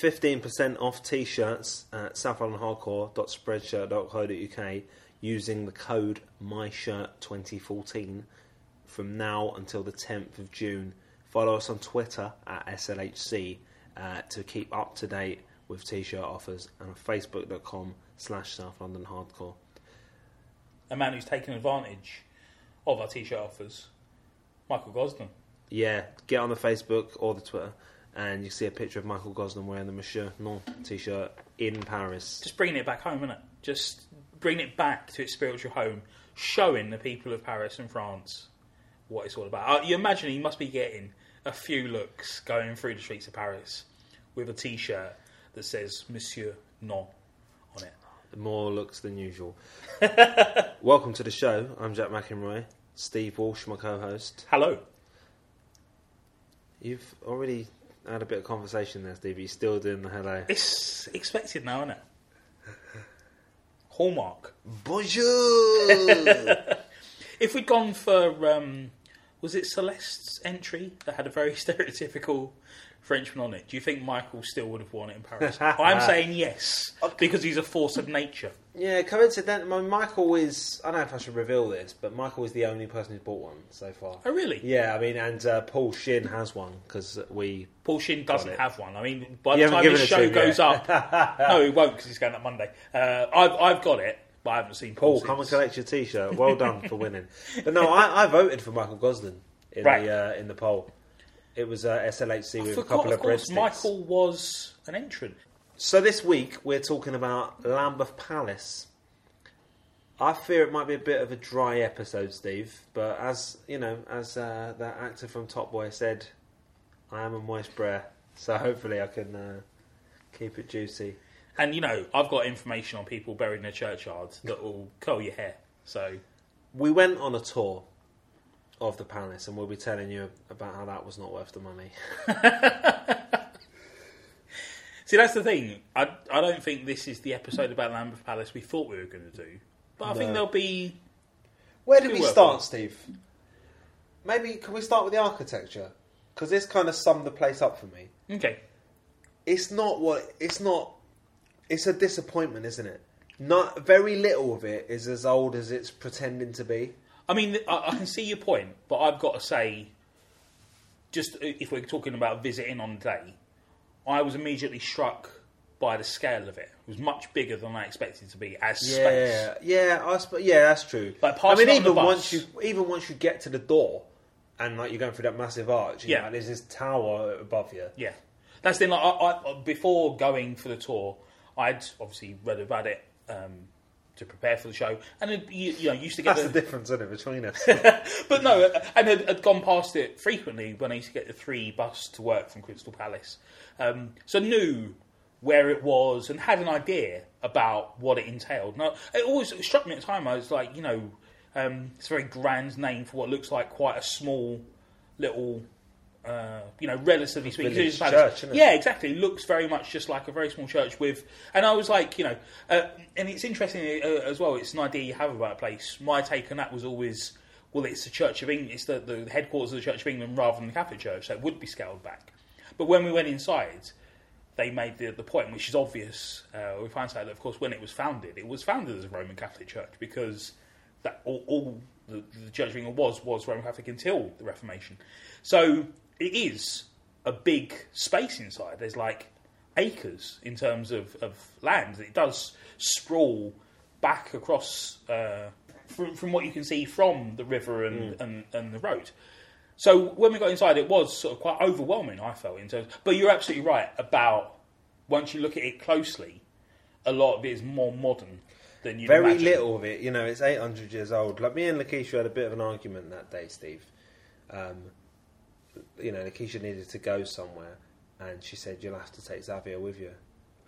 15% off t-shirts at southlondonhardcore.spreadshirt.co.uk using the code MyShirt2014 from now until the 10th of June. Follow us on Twitter at SLHC uh, to keep up to date with t-shirt offers and on facebook.com slash South London Hardcore. A man who's taken advantage of our t-shirt offers, Michael Gosden. Yeah, get on the Facebook or the Twitter and you see a picture of Michael Gosden wearing the Monsieur Non t-shirt in Paris. Just bringing it back home, isn't it? Just bringing it back to its spiritual home, showing the people of Paris and France what it's all about. Uh, you imagine he must be getting a few looks going through the streets of Paris with a t-shirt that says Monsieur Non on it. More looks than usual. Welcome to the show. I'm Jack McEnroy. Steve Walsh, my co-host. Hello. You've already had a bit of conversation there, Steve. You're still doing the hello. It's expected now, isn't it? Hallmark. Bonjour. If we'd gone for, um, was it Celeste's entry that had a very stereotypical Frenchman on it? Do you think Michael still would have won it in Paris? I'm saying yes, because he's a force of nature. Yeah, coincidentally, my Michael is. I don't know if I should reveal this, but Michael is the only person who's bought one so far. Oh, really? Yeah, I mean, and uh, Paul Shin has one because we. Paul Shin doesn't have one. I mean, by You the haven't time given this it to show him goes yet. up, no, he won't because he's going up Monday. Uh, I've I've got it, but I haven't seen Paul. Paul, come and since. collect your T-shirt. Well done for winning. But no, I, I voted for Michael Gosden in Right. the uh, in the poll. It was uh, SLHC I with a forgot, couple of of course, breadsticks. Michael was an entrant. So this week we're talking about Lambeth Palace. I fear it might be a bit of a dry episode, Steve. But as you know, as uh, that actor from Top Boy said, I am a moist brer, so hopefully I can uh, keep it juicy. And you know, I've got information on people buried in their churchyards that will curl your hair. So We went on a tour of the palace, and we'll be telling you about how that was not worth the money. See, that's the thing. I, I don't think this is the episode about Lambeth Palace we thought we were going to do. But I think there'll be. Where do Good we work, start, Paul. Steve? Maybe can we start with the architecture? Because this kind of summed the place up for me. Okay. It's not what it's not. It's a disappointment, isn't it? Not very little of it is as old as it's pretending to be. I mean, I, I can see your point, but I've got to say, just uh, if we're talking about visiting on the day, I was immediately struck by the scale of it. It was much bigger than I expected it to be as space. Yeah, yeah, I sp- yeah, that's true. Like, I mean, even once you even once you get to the door, and like you're going through that massive arch, Yeah. know, and there's this tower above you. Yeah, that's the thing. Like, I, I, before going for the tour, I'd obviously read about it um, to prepare for the show, and it, you, you know used to get That's the, the difference, isn't it, between us? but no, uh, and had, had gone past it frequently when I used to get the three bus to work from Crystal Palace. Um, so knew where it was and had an idea about what it entailed. Now, it always struck me at the time. I was like, you know, um, it's a very grand name for what looks like quite a small little. Uh, you know, relatively speaking, it's a palace. church, isn't it? yeah, exactly. It looks very much just like a very small church with, and I was like, you know, uh, and it's interesting uh, as well. It's an idea you have about a place. My take on that was always, well, it's the Church of England. It's the, the headquarters of the Church of England rather than the Catholic Church, so it would be scaled back. But when we went inside, they made the, the point, which is obvious. Uh, we find out that, of course, when it was founded, it was founded as a Roman Catholic Church because that all, all the, the Church of England was was Roman Catholic until the Reformation. So it is a big space inside. There's like acres in terms of, of land. It does sprawl back across uh, from, from what you can see from the river and, and, and the road. So when we got inside, it was sort of quite overwhelming. I felt in terms, but you're absolutely right about once you look at it closely, a lot of it is more modern than you Very imagine. little of it, you know, it's 800 years old. Like me and Lakeisha had a bit of an argument that day, Steve. Um, you know, Lakeisha needed to go somewhere, and she said, You'll have to take Xavier with you.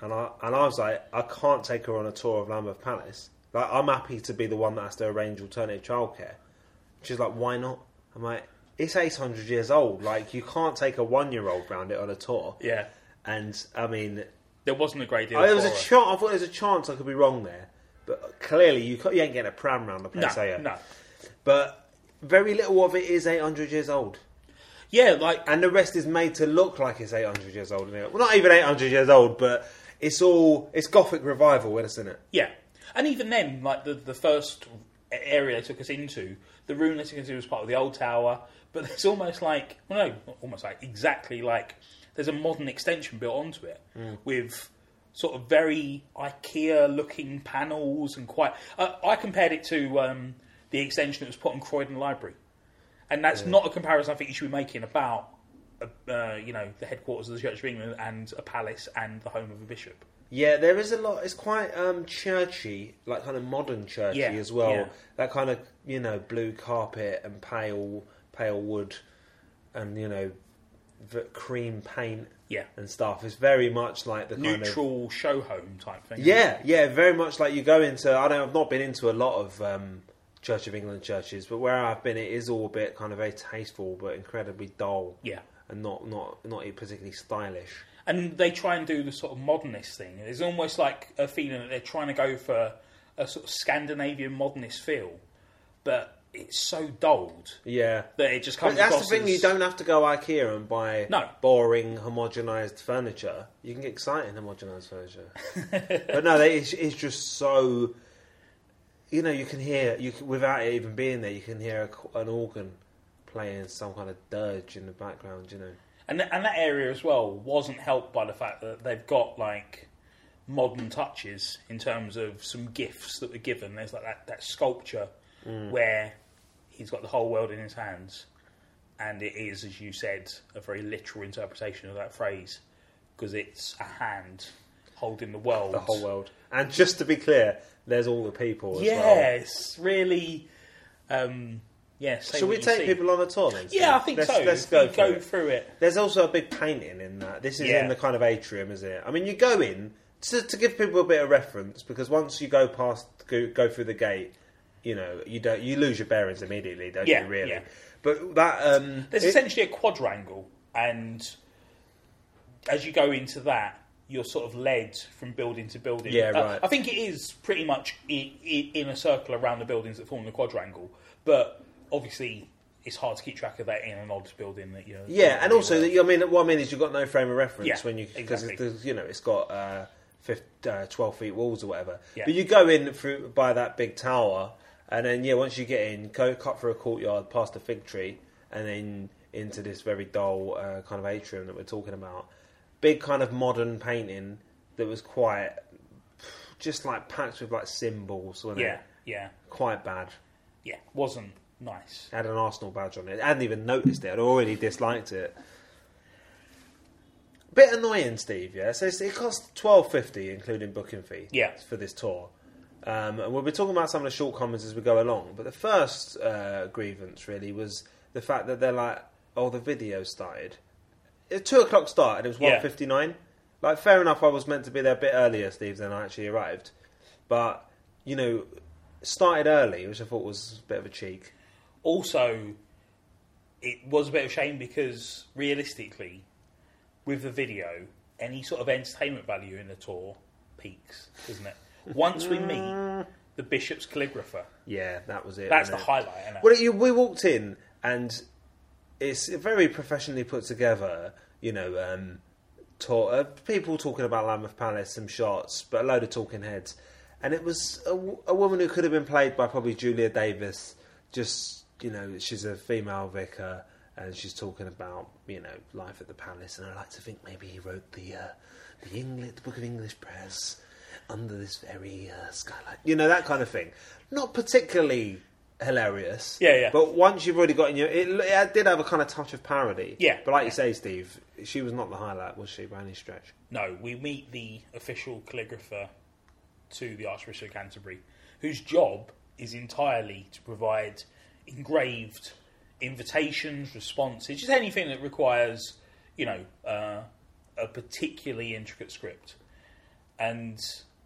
And I, and I was like, I can't take her on a tour of Lambeth Palace. Like, I'm happy to be the one that has to arrange alternative childcare. She's like, Why not? I'm like, It's 800 years old. Like, you can't take a one year old round it on a tour. Yeah, And, I mean, there wasn't a great deal. Oh, there was a chance. I thought there was a chance I could be wrong there, but clearly you, you ain't getting a pram round the place, are you? no. But very little of it is 800 years old. Yeah, like and the rest is made to look like it's 800 years old. Isn't it? Well, not even 800 years old, but it's all it's Gothic revival, isn't it? Yeah, and even then, like the the first area they took us into, the room they took us into was part of the old tower. But it's almost like, well, no, almost like exactly like there's a modern extension built onto it with sort of very IKEA-looking panels and quite. Uh, I compared it to um, the extension that was put on Croydon Library, and that's not a comparison I think you should be making about. Uh, uh, you know the headquarters of the Church of England and a palace and the home of a bishop. Yeah, there is a lot. It's quite um, churchy, like kind of modern churchy Yeah, as well. yeah. That kind of you know blue carpet and pale pale wood, and you know cream paint Yeah, and stuff. It's very much like the kind of neutral show home type thing. Yeah, yeah, very much like you go into. I don't. I've not been into a lot of um, Church of England churches, but where I've been, it is all a bit kind of very tasteful, but incredibly dull, yeah. and not not not particularly stylish. and they try and do the sort of modernist thing. There's almost like a feeling that they're trying to go for a sort of Scandinavian modernist feel, but it's so dulled Yeah, that it just but comes that's the thing. as You don't have to go IKEA and buy No. boring homogenized furniture. You can get exciting homogenized furniture, but no, it's, it's just so. You know, you can hear you can, without it even being there. You can hear a, an organ playing some kind of dirge in the background. You know. and th- and that area as well wasn't helped by the fact that they've got like modern touches in terms of some gifts that were given. There's like that, that sculpture mm. where he's got the whole world in his hands, and it is, as you said, a very literal interpretation of that phrase because it's a hand holding the world. the whole world. And just to be clear, there's all the people as well. Yes, really. Um, yeah. say Should we take see. people on a tour then? Steve? Yeah, I think let's, so. Let's go, for go it. through it. There's also a big painting in that. This is Yeah. in the kind of atrium, is it? I mean, you go in to, to give people a bit of reference because once you go past, go, go through the gate, you know, you don't you lose your bearings immediately, don't Yeah, you? Really. yeah. But that um, There's it- essentially a quadrangle, and as you go into that, you're sort of led from building to building. Yeah, Uh, right. I think it is pretty much i i in a circle around the buildings that form the quadrangle, but obviously it's hard to keep track of that in an odd building that you're. Yeah, and also, I mean, what I mean is you've got no frame of reference Yeah, when you because exactly. you know it's got uh, 50, uh, twelve feet walls or whatever. Yeah. But you go in through by that big tower, and then yeah, once you get in, go cut through a courtyard, past a fig tree, and then into this very dull uh, kind of atrium that we're talking about. Big kind of modern painting that was quite just like packed with like symbols, wasn't yeah, it? yeah, Quite bad. yeah. Wasn't nice. Had an Arsenal badge on it. I hadn't even noticed it. I'd already disliked it. Bit annoying, Steve. Yeah, so it cost twelve fifty, including booking fee. Yeah. for this tour. Um, and we'll be talking about some of the shortcomings as we go along. But the first uh, grievance really was the fact that they're like, "Oh, the video started." It two o'clock start, and it was Yeah. one fifty nine. Like, fair enough. I was meant to be there a bit earlier, Steve, than I actually arrived. But you know, started early, which I thought was a bit of a cheek. Also, it was a bit of a shame because realistically, with the video, any sort of entertainment value in the tour peaks, isn't it? Once we meet the bishop's calligrapher, Yeah, that was it. that's the wasn't it? highlight. Isn't it? Well, you, we walked in and it's very professionally put together. You know, um, talk, uh, people talking about Lambeth Palace, some shots, but a load of talking heads. And it was a woman who could have been played by probably Julia Davis. Just you know, she's a female vicar, and she's talking about you know life at the palace. And I like to think maybe he wrote the uh, the English, the Book of English prayers under this very uh, skylight. You know that kind of thing. Not particularly hilarious. Yeah, yeah. But once you've already got in your, it, it did have a kind of touch of parody. Yeah, But like you say, Steve, she was not the highlight, was she, by any stretch? No, we meet the official calligrapher to the Archbishop of Canterbury, whose job is entirely to provide engraved invitations, responses, just anything that requires, you know, uh, a particularly intricate script. And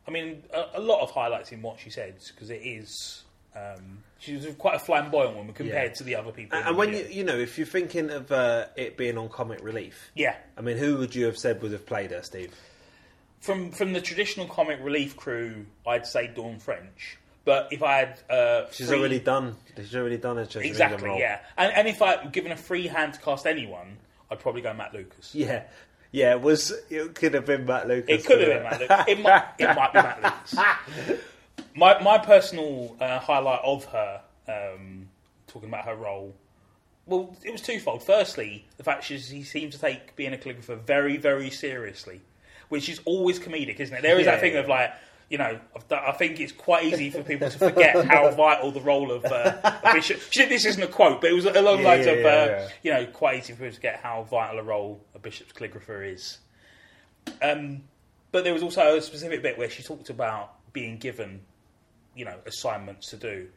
I mean, a, a lot of highlights in what she said because it is. Um, she's quite a flamboyant woman compared Yeah. to the other people. And, and when you, you know, if you're thinking of uh, it being on comic relief, yeah, I mean, who would you have said would have played her, Steve? from from the traditional comic relief crew, I'd say Dawn French. But if I had uh, She's free- already done. She's already done a Church of England exactly role. yeah, and, and if I given a free hand to cast anyone, I'd probably go Matt Lucas. Yeah. Yeah, it was it could have been Matt Lucas. It could have couldn't been Matt Lucas. It might, it might be Matt Lucas. My my personal uh, highlight of her um, talking about her role. Well, it was twofold. Firstly, the fact she, she seems to take being a calligrapher very, very seriously, which is always comedic, isn't it? There is Yeah, that thing yeah. of like, you know, I've done- I think it's quite easy for people to forget how vital the role of uh, a bishop. She, this isn't a quote, but it was along the Yeah, lines yeah, of, uh, yeah, yeah. you know, quite easy for people to forget how vital a role a bishop's calligrapher is. Um, but there was also a specific bit where she talked about being given, you know, assignments to do.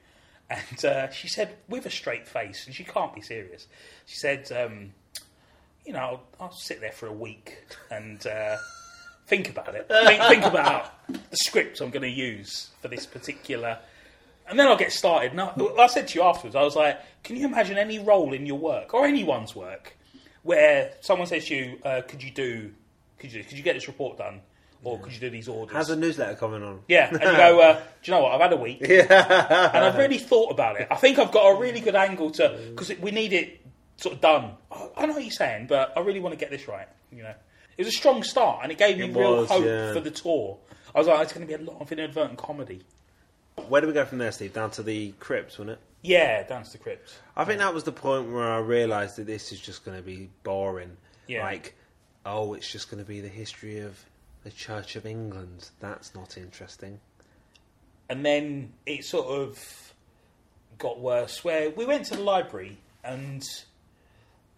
And uh, she said, with a straight face, and she can't be serious, she said, um, you know, I'll, I'll sit there for a week and uh, think about it. Think, think about the script I'm going to use for this particular. And then I'll get started. And I, I said to you afterwards, I was like, can you imagine any role in your work, or anyone's work, where someone says to you, uh, could you do, could you, could you get this report done? Or could you do these orders? How's the newsletter coming on? Yeah, and you go, uh, do you know what? I've had a week, yeah. and I've really thought about it. I think I've got a really good angle to because we need it sort of done. I, I know what you're saying, but I really want to get this right. You know, it was a strong start, and it gave me It real was, hope yeah. for the tour. I was like, it's going to be a lot of inadvertent comedy. Where do we go from there, Steve? Down to the crypts, wasn't it? Yeah, down to the crypts. I think that was the point where I realised that this is just going to be boring. Yeah. Like, oh, it's just going to be the history of the Church of England. That's not interesting. and then it sort of got worse. Where we went to the library, and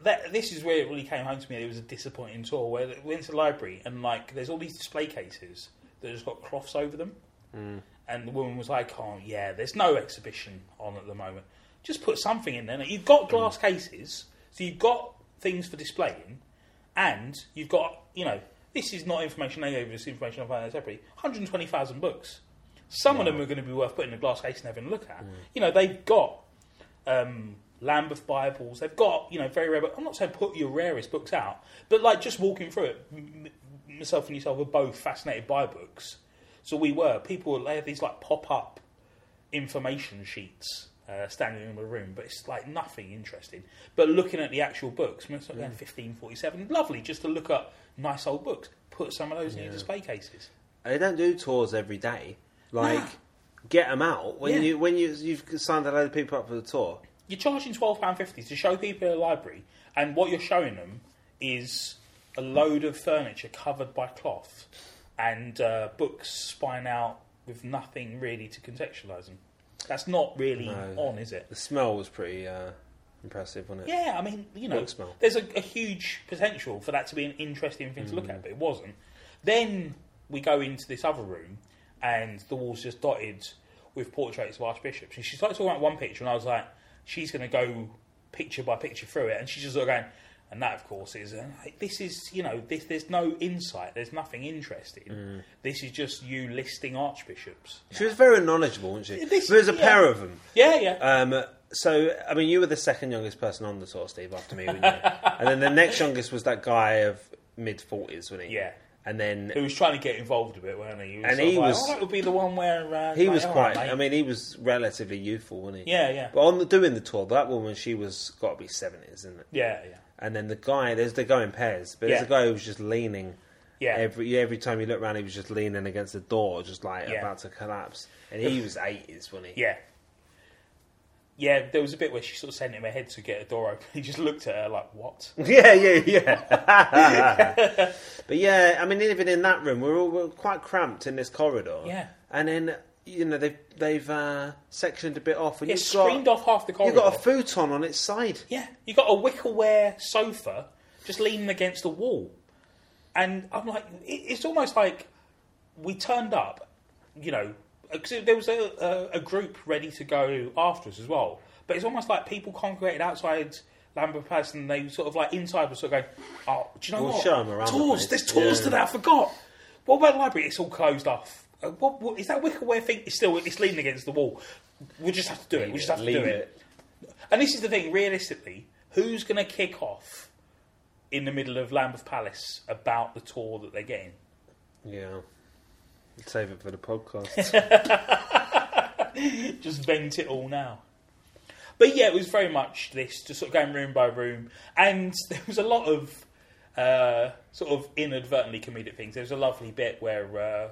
that this is where it really came home to me. It was a disappointing tour. Where we went to the library, and like there's all these display cases that just got cloths over them, mm. and the woman was like, "Oh yeah, there's no exhibition on at the moment. Just put something in there. You've got mm. glass cases, so you've got things for displaying, and you've got you know." This is not information they gave us. This information I found out separately. 120,000 books. Some of them are going to be worth putting in a glass case and having a look at. You know, they've got um, Lambeth Bibles. They've got, you know, very rare. But I'm not saying put your rarest books out, but like just walking through it, m- myself and yourself were both fascinated by books. So we were. People, they have these like pop up information sheets. Uh, standing in the room, but it's like nothing interesting. But looking at the actual books, I mean, it's like going 1547, lovely just to look at nice old books. Put some of those in your display cases. They don't do tours every day. Like, get them out when Yeah. you when you you've signed a load of people up for the tour. You're charging twelve pound fifty to show people a library, and what you're showing them is a load of furniture covered by cloth and uh, books spine out with nothing really to contextualise them. That's not really No. on, is it? The smell was pretty uh, impressive, wasn't it? Yeah, I mean, you know, smell. there's a, a huge potential for that to be an interesting thing to look Mm. at, but it wasn't. Then we go into this other room, and the walls just dotted with portraits of archbishops. And she started talking about one picture, and I was like, she's going to go picture by picture through it, and she's just sort of going, and that, of course, is and this is you know this, there's no insight, there's nothing interesting. Mm. This is just you listing archbishops. She was very knowledgeable, wasn't she? This- there was a yeah. pair of them. Yeah, yeah. Um, so, I mean, you were the second youngest person on the tour, Steve, after me, weren't you? and then the next youngest was that guy of mid forties, wasn't he? Yeah. And then he was trying to get involved a bit, weren't he? he was And he like, was- "Oh, that would be the one where uh, he like, was quite. right. I mean, he was relatively youthful, wasn't he? Yeah, yeah. But on the doing the tour, that woman, she was got to be seventies, isn't it? Yeah, yeah. And then the guy, there's the guy in pairs, but Yeah. there's a guy who was just leaning. Yeah. Every every time you look around, he was just leaning against the door, just like Yeah. about to collapse. And he was eighties, wasn't he? Yeah. Yeah, there was a bit where she sort of sent him ahead to get a door open. He just looked at her like, what? Yeah, yeah, yeah. but yeah, I mean, even in that room, we're all we're quite cramped in this corridor. Yeah. and then you know they've they've uh, sectioned a bit off, and It you've got screened off half the corridor. you've got a futon on its side. yeah, you've got a wickerware sofa just leaning against the wall. And I'm like, it, it's almost like we turned up, you know, because there was a, a, a group ready to go after us as well. But it's almost like people congregated outside Lambeth Palace and they sort of like inside were sort of going, oh, do you know We'll what? show 'em around tours, place. there's tours Yeah. to that, I forgot. What about the library? It's all closed off. Uh, what, what, is that wickerware thing? It's still it's leaning against the wall. We'll just have to do it. We just have to do it. And this is the thing, realistically, who's going to kick off in the middle of Lambeth Palace about the tour that they're getting? Yeah, save it for the podcast. just vent it all now. But yeah, it was very much this, just sort of going room by room, and there was a lot of uh, sort of inadvertently comedic things. There was a lovely bit where uh,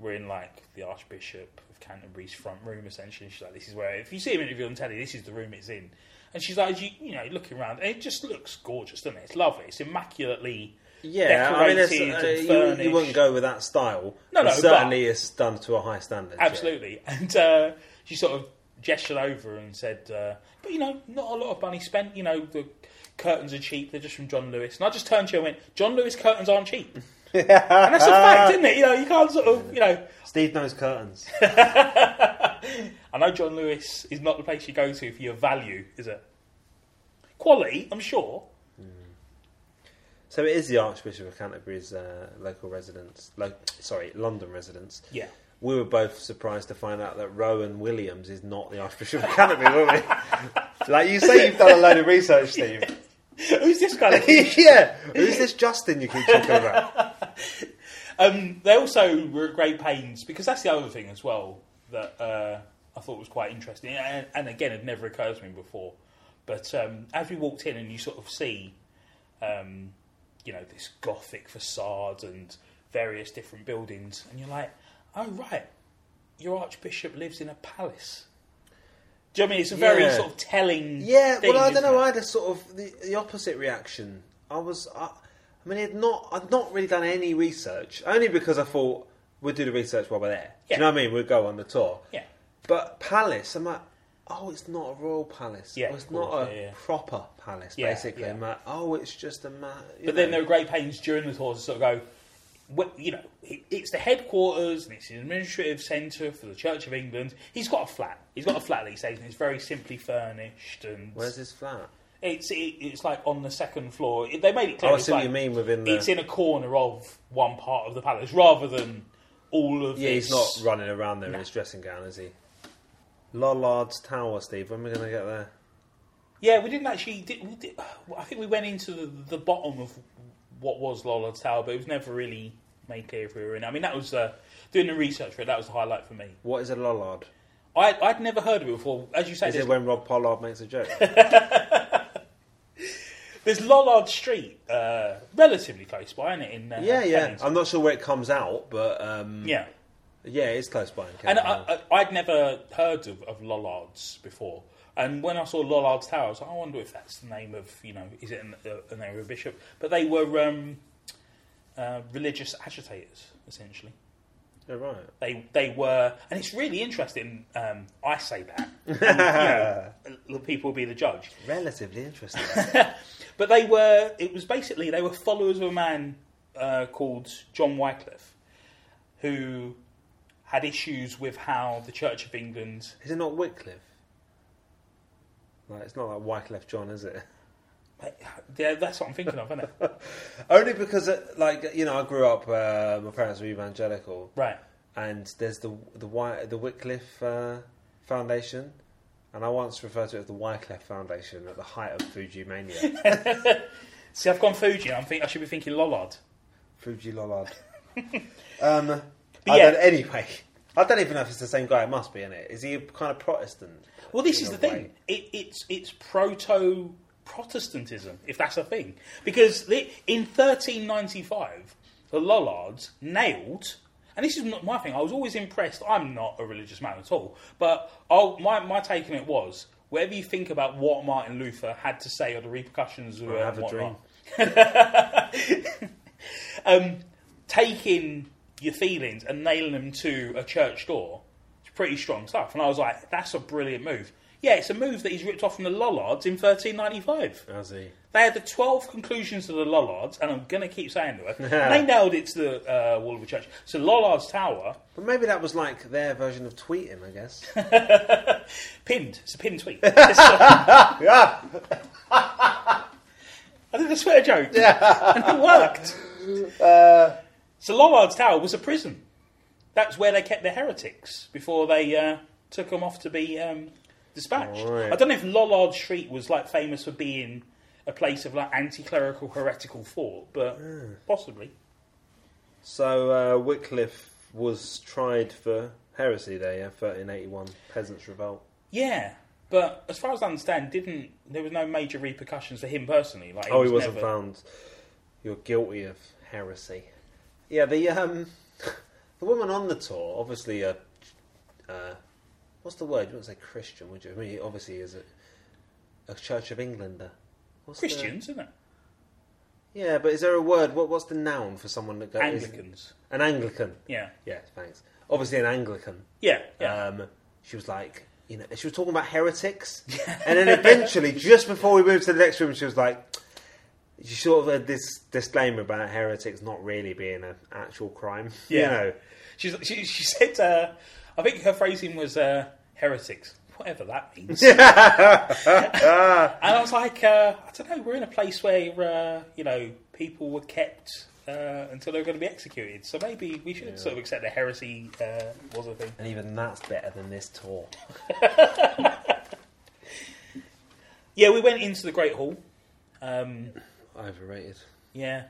we're in like the Archbishop of Canterbury's front room, essentially. She's like, "This is where if you see him interview on telly, this is the room it's in." And she's like, you, you know, looking around, and it just looks gorgeous, doesn't it? It's lovely. It's immaculately Yeah, I mean, uh, and you, you wouldn't go with that style. No, no, It certainly it's done to a high standard. yeah. Absolutely. And uh, she sort of gestured over and said, uh, but you know, not a lot of money spent. You know, the curtains are cheap. They're just from John Lewis. And I just turned to her and went, John Lewis curtains aren't cheap. And that's a fact, isn't it? You know, you can't sort of, you know, Steve knows curtains. I know John Lewis is not the place you go to for your value, is it? Quality, I'm sure. so it is the Archbishop of Canterbury's uh, local residence. Lo- sorry, London residence. Yeah. We were both surprised to find out that Rowan Williams is not the Archbishop of Canterbury, weren't we? like you say, you've done a load of research, Steve. Who's this guy? yeah, who's this Justin you keep talking about? Um, they also were at great pains because that's the other thing as well that uh, I thought was quite interesting, and, and again, had never occurred to me before. But um, as we walked in, and you sort of see, um, you know, this gothic facade and various different buildings, and you're like, oh right, your archbishop lives in a palace. Do you know what I mean? It's a very Yeah. sort of telling. Yeah, thing, well, I don't isn't know. it? I had a sort of the, the opposite reaction. I was, I, I mean, I'd not, I'd not really done any research, only because I thought we'd do the research while we're there. Do Yeah. you know what I mean? We'd go on the tour. Yeah. But palace, I'm like, oh, it's not a royal palace. Yeah, Oh, it's of not course, a yeah, yeah. proper palace, Yeah, basically. yeah. I'm like, oh, it's just a ma- you But then know. there were great pains during the tour to sort of go, well, you know, it's the headquarters and it's the administrative centre for the Church of England. He's got a flat. He's got a flat he stays in. It's very simply furnished and Where's his flat? it's it, it's like on the second floor. It- They made it clear. Oh, I see what like- you mean within the. It's in a corner of one part of the palace rather than all of. yeah, he's not running around there in his dressing gown, is he? Lollard's Tower, Steve. When are we going to get there? Yeah, we didn't actually. Did, we did, I think we went into the, the bottom of what was Lollard's Tower, but it was never really made clear if we were in. I mean, that was uh, doing the research for it. That was the highlight for me. What is a Lollard? I, I'd never heard of it before. As you say, Is there's, it when Rob Pollard makes a joke? there's Lollard Street, uh, relatively close by, isn't it? In uh, yeah, yeah. Kennington? I'm not sure where it comes out, but um, yeah. yeah, it's close by. In And. I, I, I'd never heard of, of Lollards before. And when I saw Lollard's Tower, I was like, I wonder if that's the name of, you know, is it an, uh, a name of bishop? But they were um, uh, religious agitators, essentially. Oh, right. They they were, and it's really interesting. Um, I say that, and, you know, people will be the judge. Relatively interesting. But they were. It was basically they were followers of a man uh, called John Wycliffe, who had issues with how the Church of England. is it not Wycliffe? Like, it's not like Wyclef Jean, is it? Yeah, that's what I'm thinking of, isn't it? Only because, uh, like, you know, I grew up. Uh, my parents were evangelical, Right. and there's the the Wy- the Wycliffe uh, Foundation, and I once referred to it as the Wycliffe Foundation at the height of Fugee mania. See, I've gone Fugee. I'm think I should be thinking Lollard. Fugee Lollard. um, But I yeah. anyway, I don't even know if it's the same guy. It must be in it. Is he a kind of Protestant? Well, this is the thing. It, it's it's proto Protestantism, if that's a thing, because the, in 1395 the Lollards nailed. And this is not my thing. I was always impressed. I'm not a religious man at all, but I'll, my my take on it was whatever you think about what Martin Luther had to say or the repercussions of have a dream. um, taking your feelings and nailing them to a church door, it's pretty strong stuff. And I was like, that's a brilliant move. Yeah, it's a move that he's ripped off from the Lollards in 1395. How's he? They had the 12 conclusions of the Lollards, and I'm going to keep saying to it. and they nailed it to the uh, wall of the church. So Lollards Tower, But maybe that was like their version of tweeting, I guess. pinned. It's a pinned tweet. It's a- yeah. I did a swear joke. Yeah. and it worked. So Lollard's Tower was a prison. That's where they kept the heretics before they uh, took them off to be um, dispatched. Right. I don't know if Lollard Street was like famous for being a place of like anti-clerical heretical thought, but possibly. So uh, Wycliffe was tried for heresy there. Yeah, thirteen eighty one peasants revolt. Yeah, but as far as I understand, didn't there was no major repercussions for him personally? Like, oh, he was wasn't never- found. You're guilty of heresy. Yeah, the um, the woman on the tour, obviously a, uh, what's the word? You wouldn't say Christian, would you? I mean, obviously is a, a Church of Englander. What's the- Christians, isn't it? yeah, but is there a word? What, what's the noun for someone that goes? Anglicans. An Anglican. Yeah, Yeah, thanks. Obviously an Anglican. yeah, yeah. Um, she was like, you know, she was talking about heretics, and then eventually, just before we moved to the next room, she was like, she sort of had this disclaimer about heretics not really being an actual crime. You Yeah. know, She's, she, she said, uh, I think her phrasing was uh, heretics, whatever that means. and I was like, uh, I don't know, we're in a place where, uh, you know, people were kept uh, until they were going to be executed. So maybe we should sort of accept that heresy uh, was a thing. and even that's better than this tour. Yeah, we went into the Great Hall. Um, Overrated. yeah.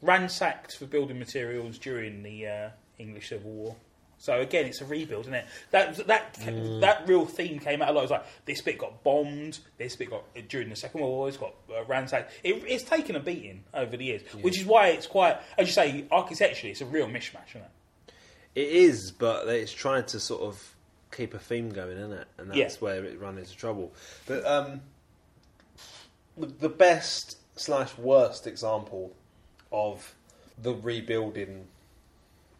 Ransacked for building materials during the uh, English Civil War. So again, it's a rebuild, isn't it? That that that real theme came out a lot. It was like this bit got bombed, this bit got during the Second World War, it's got uh, ransacked. It, it's taken a beating over the years, which is why it's quite, as you say, architecturally, it's a real mishmash, isn't it? It is, but it's trying to sort of keep a theme going, isn't it? And that's Yeah. where it run into trouble. But um, the best slash worst example of the rebuilding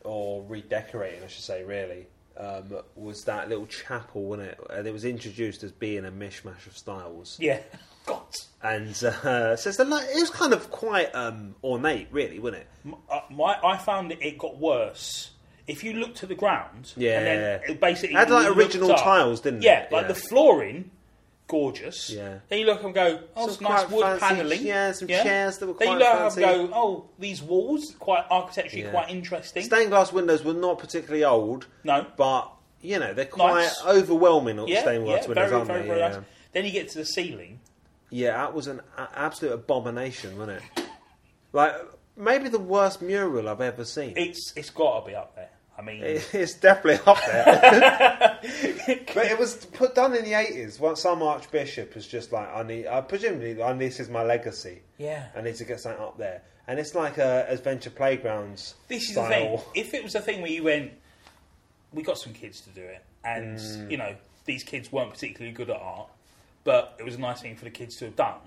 or redecorating, I should say, really, um, was that little chapel, wasn't it? And it was introduced as being a mishmash of styles. Yeah. God. And uh, so it's the, like, it was kind of quite um, ornate, really, wasn't it? M- uh, My, I found it, it got worse. If you look to the ground, Yeah. and then it basically It had like looked original up- tiles, didn't it? Yeah, like the flooring, gorgeous. Yeah. Then you look and go, oh, Some nice wood fancy- panelling. yeah, some chairs that were quite Then you look fancy. and go, oh, these walls quite architecturally Yeah. quite interesting. Stained glass windows were not particularly old, no, but you know they're quite Nice. overwhelming. yeah, stained glass yeah, windows, very, aren't very, they? very yeah. nice. Then you get to the ceiling. yeah, that was an a- absolute abomination, wasn't it? Like maybe the worst mural I've ever seen. It's it's got to be up there. I mean, It's definitely up there. but it was put done in the eighties. Once some archbishop was just like, I need, uh, presumably, I, this is my legacy. yeah. I need to get something up there, and it's like a adventure playgrounds This is the thing. If it was a thing where you went, we got some kids to do it, and Mm. you know these kids weren't particularly good at art, but it was a nice thing for the kids to have done.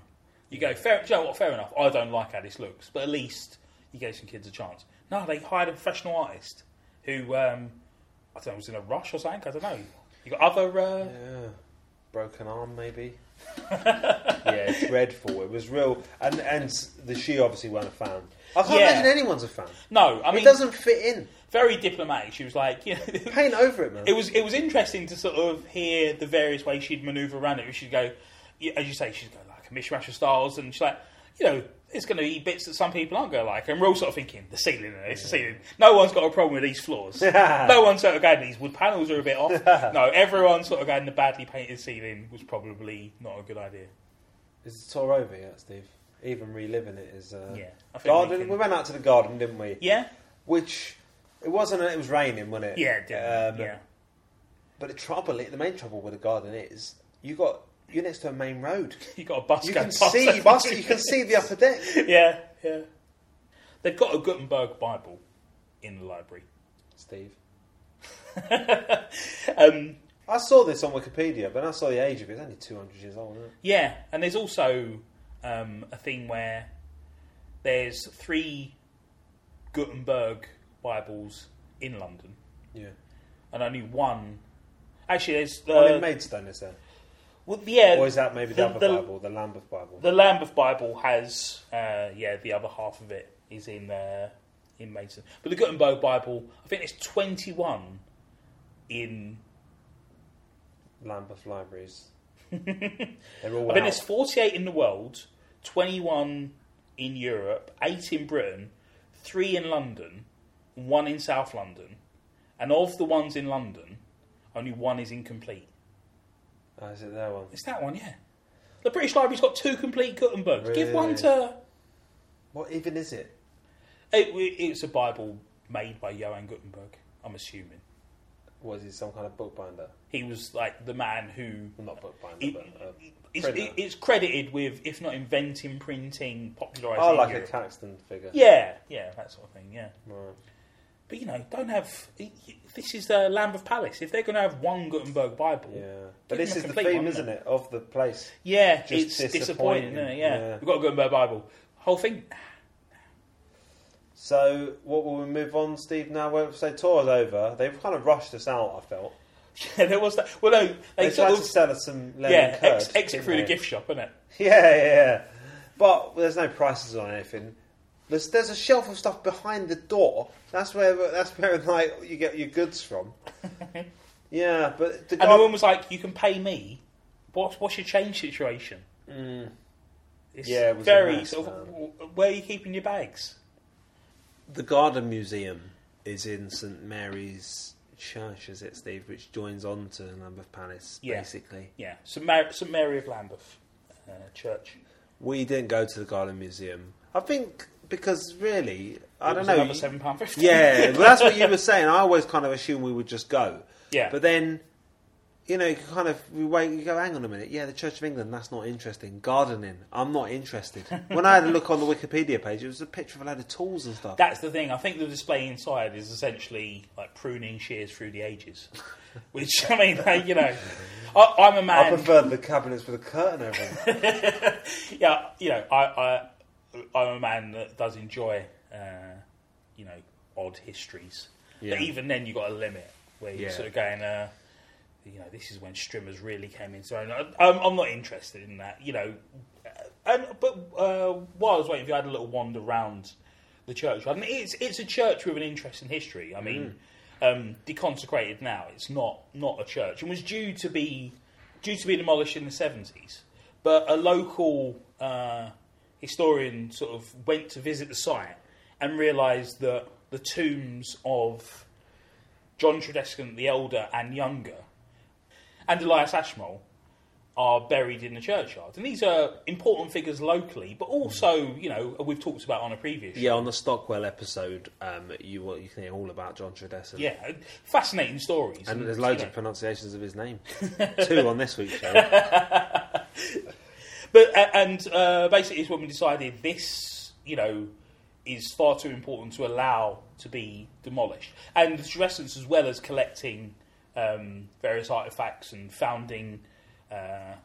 You go, fair, you know what? Fair enough. I don't like how this looks, but at least you gave some kids a chance. No, they hired a professional artist who um, I don't know was in a rush or something. I don't know. You got other. Uh, Yeah, broken arm maybe. yeah, dreadful. It was real, and and the she obviously weren't a fan. I can't Yeah. imagine anyone's a fan. No, I mean it doesn't fit in. very diplomatic. She was like, you know, Paint over it, man. it was it was interesting to sort of hear the various ways she'd manoeuvre around it. She'd go, as you say, she'd go like a mishmash of styles, and she's like, you know, there's going to be bits that some people aren't going to like, and we're all sort of thinking the ceiling, it's the ceiling. No one's got a problem with these floors. no one's sort of going these wood panels are a bit off. no, everyone sort of going the badly painted ceiling was probably not a good idea. Is the tour over yet, Steve? Even reliving it is. Uh, Yeah, I think we garden. can- We, went out to the garden, didn't we? Yeah, Which it wasn't. It was raining, wasn't it? yeah, it did. Um, yeah. But the trouble, the main trouble with the garden is you got you're next to a main road. You got a bus You going can past see every bus, You can see the upper deck. yeah, yeah. They've got a Gutenberg Bible in the library. Steve. Um, I saw this on Wikipedia, but I saw the age of it. It's only 200 years old, isn't it? Yeah, and there's also um, a thing where there's three Gutenberg Bibles in London, Yeah. and only one. Actually, there's the One in Maidstone, is there? Well, yeah, Or is that maybe the, the- other the- Bible, the Lambeth Bible? the Lambeth Bible has uh, yeah the other half of it is in uh, in Maidstone, but the Gutenberg Bible I think it's 21 in. Lambeth Libraries. They're all I think out. there's 48 in the world, 21 in Europe, 8 in Britain, 3 in London, 1 in South London, and of the ones in London, only one is incomplete. Oh, is it that one? It's that one, yeah. The British Library's got two complete Gutenbergs. Give one Really? to. What even is it? It, it's a Bible made by Johann Gutenberg, I'm assuming. Was he some kind of bookbinder? He was like the man who Well, not bookbinder, It- but uh, it's, printer. it- it's credited with, if not inventing printing, popularising. oh, like a Europe. Caxton figure. Yeah, yeah, that sort of thing. Yeah, Right. But you know, don't have. This is the Lambeth Palace. If they're going to have one Gutenberg Bible, Yeah, but this is the theme, one, isn't it, of the place? yeah, Just it's disappointing. disappointing, Isn't it? Yeah. yeah. we've got a Gutenberg Bible. Whole thing. So, what will we move on, Steve? Now, well, so tour's over. They've kind of rushed us out. I felt Yeah, there was that. Well, no, they, they, tried to sell us some lemon Yeah, curd. ex- exit through the gift shop, isn't it? Yeah, yeah, yeah. But there's no prices on anything. There's there's a shelf of stuff behind the door. That's where that's where like you get your goods from. yeah, but the And guy, the one was like, "You can pay me. What's what's your change situation?" Mm. It's Yeah, it was a very mess, sort of. man. Where are you keeping your bags? the Garden Museum is in St Mary's Church, is it, Steve? Which joins on to Lambeth Palace, Yeah. basically. Yeah, St Mary, St Mary of Lambeth uh, Church. We didn't go to the Garden Museum. I think because really, I It don't know. Another seven pound fifty. Yeah, well, that's what you were saying. I always kind of assumed we would just go. yeah. But then, you know, you kind of we wait. You go, hang on a minute. Yeah, the Church of England. That's not interesting. Gardening. I'm not interested. when I had a look on the Wikipedia page, it was a picture of a load of tools and stuff. That's the thing. I think the display inside is essentially like pruning shears through the ages. Which I mean, like, you know, I, I'm a man. I prefer the cabinets with a curtain over them. yeah, you know, I, I I'm a man that does enjoy, uh, you know, odd histories. Yeah. But even then, you have got a limit where you're Yeah. sort of going, uh, you know, this is when Strimmers really came into own. I'm, I'm not interested in that, you know. And but uh, while I was waiting, for you, had a little wander around the church. I mean, it's it's a church with an interesting history. I mean, um, deconsecrated now. It's not not a church, and was due to be due to be demolished in the seventies. But a local uh, historian sort of went to visit the site and realised that the tombs of John Tradescant the elder and younger, and Elias Ashmole are buried in the churchyard. And these are important figures locally, but also, you know, we've talked about on a previous yeah, show. on the Stockwell episode, um, you will- you can hear all about John Tradescant. Yeah, fascinating stories. And there's you loads know. of pronunciations of his name. Two on this week's show. But and uh, basically, it's when we decided this, you know, is far too important to allow to be demolished. And the Tradescants, as well as collecting um, various artifacts and founding uh,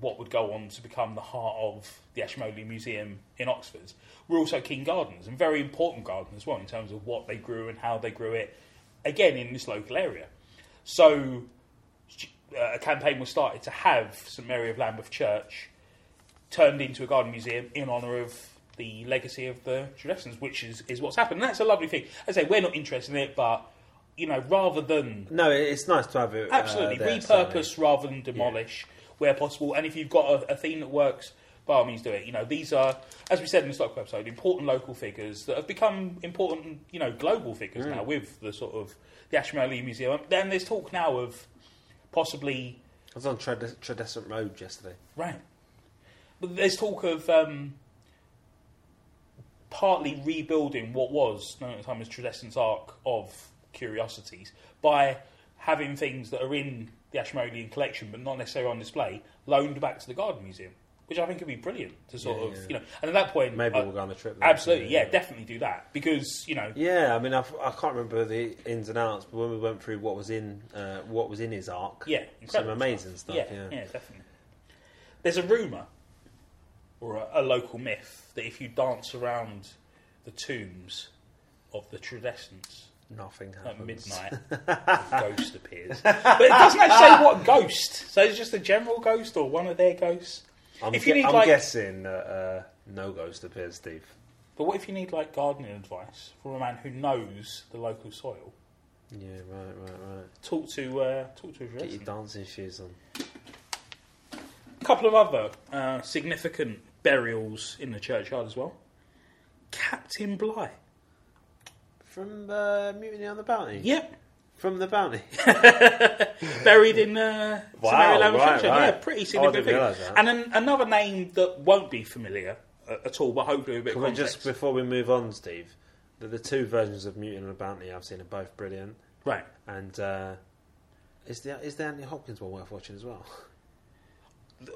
what would go on to become the heart of the Ashmolean Museum in Oxford, were also keen gardeners and very important gardeners as well in terms of what they grew and how they grew it. Again, in this local area, so uh, a campaign was started to have St Mary of Lambeth Church turned into a garden museum in honour of the legacy of the Tradescants, which is, is what's happened. And that's a lovely thing. As I say, we're not interested in it, but you know, rather than No, it's nice to have it. uh, absolutely there, repurpose rather than demolish where possible. And if you've got a, a theme that works, by all means do it. You know, these are, as we said in the stock episode, important local figures that have become important, you know, global figures Mm. now with the sort of the Ashmolean Museum. Then there's talk now of possibly I was on Tradescant Road yesterday. Right. But there's talk of um, partly rebuilding what was known at the time as Tradescant's Ark of Curiosities by having things that are in the Ashmolean collection but not necessarily on display loaned back to the Garden Museum, which I think would be brilliant to sort Yeah, of, yeah. you know. And at that point, Maybe uh, we'll go on a trip. there. absolutely, yeah, definitely do that because you know, Yeah, I mean, I've, I can't remember the ins and outs, but when we went through what was in uh, what was in his arc, yeah, some amazing stuff. yeah, yeah, yeah, definitely. There's a rumor or a, a local myth that if you dance around the tombs of the Tradescants nothing at midnight, a ghost appears. But it doesn't actually say what ghost. So it's just a general ghost or one of their ghosts. I'm, If you need, I'm like- guessing uh, uh, no ghost appears, Steve. But what if you need like gardening advice from a man who knows the local soil? Yeah, right, right, right. Talk to uh, talk to a Get your dancing shoes on. A couple of other uh, significant burials in the churchyard as well. Captain Bligh. From uh, Mutiny on the Bounty? Yep. From the Bounty? buried in uh, Wow, Lambeth right, Churchyard. right. Yeah, pretty Oh, significant. And an, another name that won't be familiar uh, at all, but hopefully a bit Can we just, before we move on, Steve, the, the two versions of Mutiny on the Bounty I've seen are both brilliant. Right. And uh, Is the is the Anthony Hopkins one worth watching as well?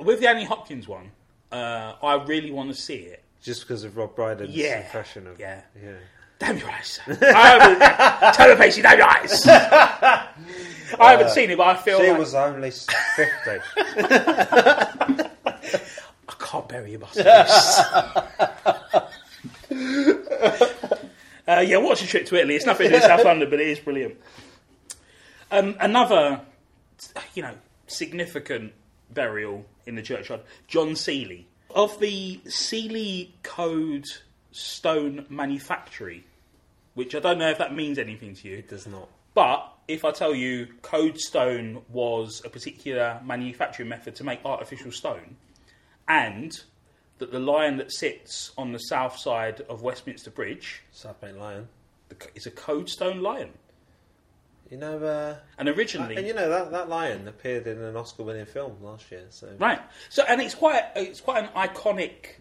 With the Annie Hopkins one, uh, I really want to see it. Just because of Rob Brydon's Yeah, impression of yeah. yeah. Damn your eyes! I haven't, tell the Pacey, damn your eyes! I haven't seen it, but I feel She like was only fifty. I can't bury him after this. uh, yeah, watch a trip to Italy. It's nothing to do with South London, but it is brilliant. Um, another, you know, significant burial in the churchyard. John Sealy of the Sealy Coade Stone Manufactory, which I don't know if that means anything to you. it does not. But if I tell you Coade Stone was a particular manufacturing method to make artificial stone, and that the lion that sits on the south side of Westminster Bridge South Bank Lion. the- is a Coade Stone lion. You know, uh, And originally, and you know that that lion appeared in an Oscar-winning film last year. So right? So, and it's quite it's quite an iconic,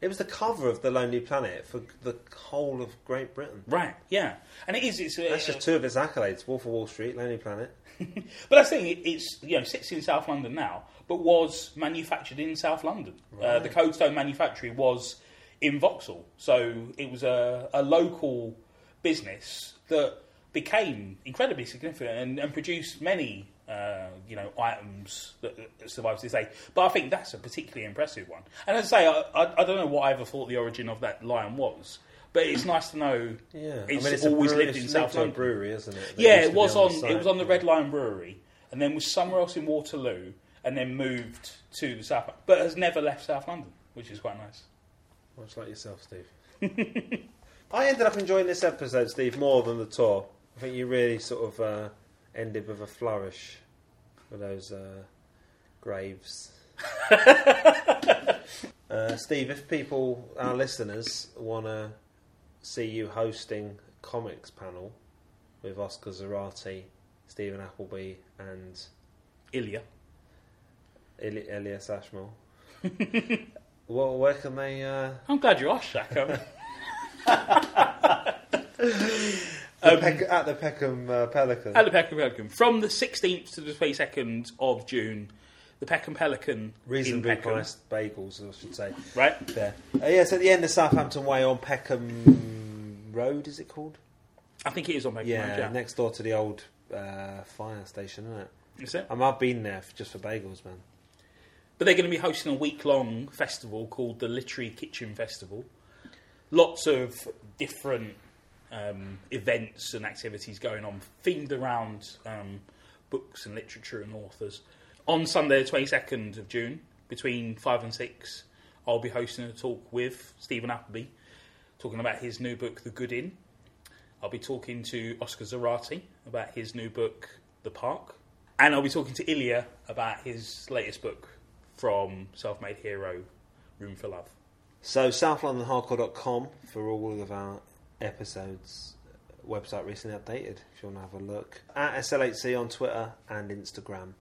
it was the cover of the Lonely Planet for the whole of Great Britain. right? Yeah, and it is. It's That's just two of its accolades: Wolf of Wall Street, Lonely Planet. But that's the thing, it- it's you know sits in South London now, but was manufactured in South London. Uh, the Coadestone manufactory was in Vauxhall, so it was a, a local business that became incredibly significant and, and produced many uh, you know items that, that survive to this day. But I think that's a particularly impressive one. And as I say, I, I, I don't know what I ever thought the origin of that lion was. But it's nice to know Yeah, it's, I mean, it's always brewery, lived in South linked to a London. brewery, isn't it? Yeah, it was on the it was on the Red Lion Brewery, and then was somewhere else in Waterloo, and then moved to the South, but has never left South London, which is quite nice. Much like yourself, Steve. I ended up enjoying this episode, Steve, more than the tour. I think you really sort of uh, ended with a flourish for those uh, graves. uh, Steve, if people, our listeners, want to see you hosting comics panel with Oscar Zarate, Steven Appleby, and Ilya. Eli- Elias Ashmore, well, where can they? Uh, I'm glad you asked, Jack. Um, Peck- at the Peckham uh, Pelican. At the Peckham Pelican. From the 16th to the 22nd of June, the Peckham Pelican in Reasonably Peckham. priced bagels, I should say. Right? There. Uh, yes, at the end of Southampton Way on Peckham Road, is it called? I think it is on Peckham Yeah, Road, yeah. next door to the old uh, fire station, isn't it? Is it? Um, I've been there f- just for bagels, man. But they're going to be hosting a week long festival called the Literary Kitchen Festival. Lots of different um, events and activities going on themed around um, books and literature and authors. On Sunday, the 22nd of June, between 5 and 6, I'll be hosting a talk with Steven Appleby, talking about his new book, The Good Inn. I'll be talking to Oscar Zarate about his new book, The Park. And I'll be talking to Ilya about his latest book, From Self Made Hero, Room for Love. So, southlondonhardcore.com for all of our episodes. Uh, website recently updated if you want to have a look. At SLHC on Twitter and Instagram.